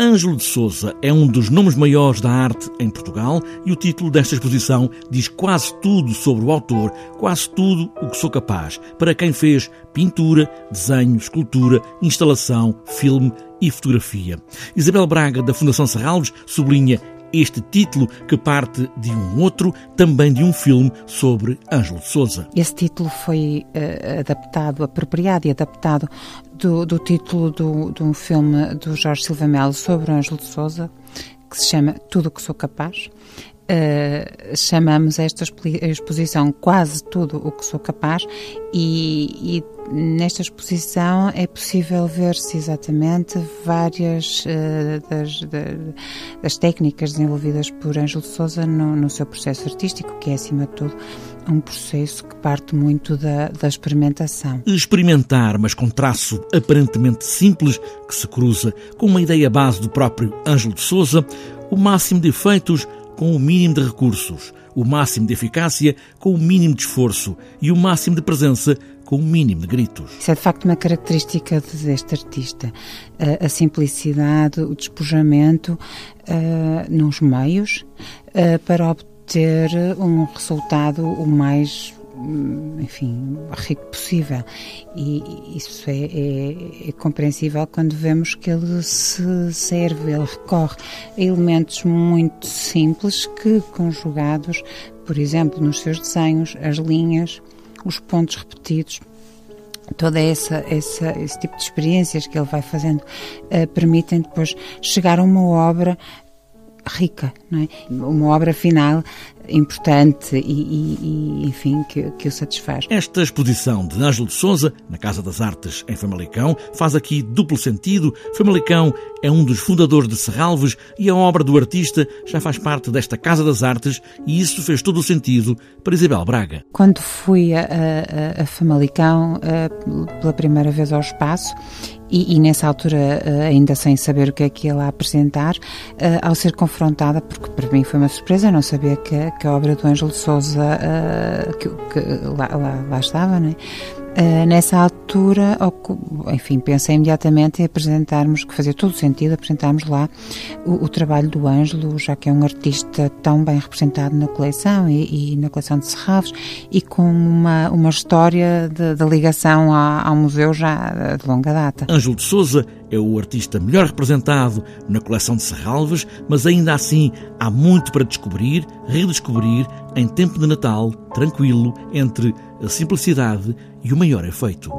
Ângelo de Souza é um dos nomes maiores da arte em Portugal e o título desta exposição diz quase tudo sobre o autor, quase tudo o que sou capaz, para quem fez pintura, desenho, escultura, instalação, filme e fotografia. Isabel Braga, da Fundação Serralves, sublinha este título que parte de um outro, também de um filme sobre Ângelo de Souza. Esse título foi uh, adaptado, apropriado e adaptado do, do título do, de um filme do Jorge Silva Melo sobre Ângelo de Souza, que se chama Tudo o que sou capaz. Uh, chamamos esta exposição quase tudo o que sou capaz e, e nesta exposição é possível ver-se exatamente várias uh, das, das, técnicas desenvolvidas por Ângelo de Souza no, no, seu processo artístico, que é acima de tudo um processo que parte muito da, da experimentação. Experimentar, mas com traço aparentemente simples, que se cruza com uma ideia base do próprio Ângelo de Souza, o máximo de efeitos com o mínimo de recursos, o máximo de eficácia com o mínimo de esforço e o máximo de presença com o mínimo de gritos. Isso é de facto uma característica deste artista. A, simplicidade, o despojamento uh, nos meios uh, para obter um resultado o mais enfim, rico possível. E isso é, é, é, compreensível quando vemos que ele se serve, ele recorre a elementos muito simples que, conjugados, por exemplo, nos seus desenhos, as linhas, os pontos repetidos, toda essa, essa esse tipo de experiências que ele vai fazendo uh, permitem depois chegar a uma obra rica, não é? uma obra final importante e, e, e enfim, que, que, o satisfaz. Esta exposição de Ângelo de Souza, na Casa das Artes em Famalicão, faz aqui duplo sentido. Famalicão é um dos fundadores de Serralves e a obra do artista já faz parte desta Casa das Artes e isso fez todo o sentido para Isabel Braga. Quando fui a, a, a Famalicão a, pela primeira vez ao espaço e, e, nessa altura, ainda sem saber o que é que ia lá apresentar, ao ser confrontada, porque para mim foi uma surpresa, não sabia que, que a obra do Ângelo Souza, uh, que, que lá, lá, lá, estava, não é? Uh, nessa altura, enfim, pensei imediatamente em apresentarmos, que fazia todo sentido apresentarmos lá o, o, trabalho do Ângelo, já que é um artista tão bem representado na coleção e, e na coleção de Serralves e com uma, uma história de, de ligação ao, ao museu já de longa data. Ângelo de Souza é o artista melhor representado na coleção de Serralves, mas ainda assim há muito para descobrir, redescobrir em tempo de Natal, tranquilo, entre a simplicidade e o maior efeito.